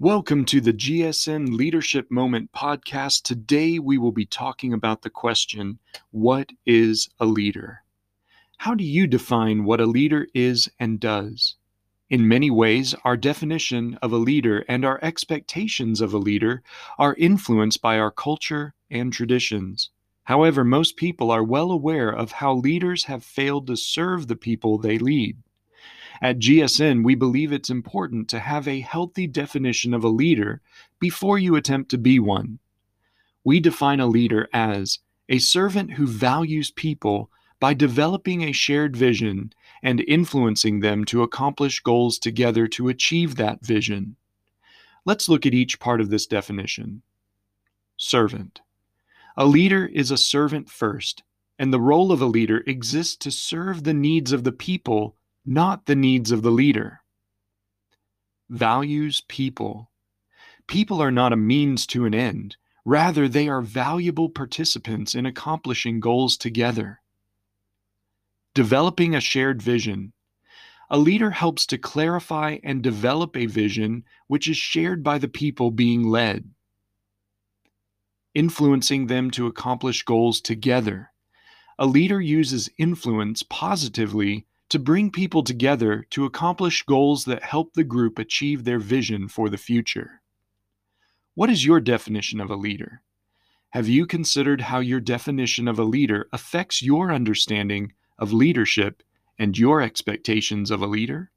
Welcome to the GSN Leadership Moment podcast. Today we will be talking about the question What is a leader? How do you define what a leader is and does? In many ways, our definition of a leader and our expectations of a leader are influenced by our culture and traditions. However, most people are well aware of how leaders have failed to serve the people they lead. At GSN, we believe it's important to have a healthy definition of a leader before you attempt to be one. We define a leader as a servant who values people by developing a shared vision and influencing them to accomplish goals together to achieve that vision. Let's look at each part of this definition. Servant. A leader is a servant first, and the role of a leader exists to serve the needs of the people not the needs of the leader. Values people. People are not a means to an end. Rather, they are valuable participants in accomplishing goals together. Developing a shared vision. A leader helps to clarify and develop a vision which is shared by the people being led, influencing them to accomplish goals together. A leader uses influence positively to bring people together to accomplish goals that help the group achieve their vision for the future. What is your definition of a leader? Have you considered how your definition of a leader affects your understanding of leadership and your expectations of a leader?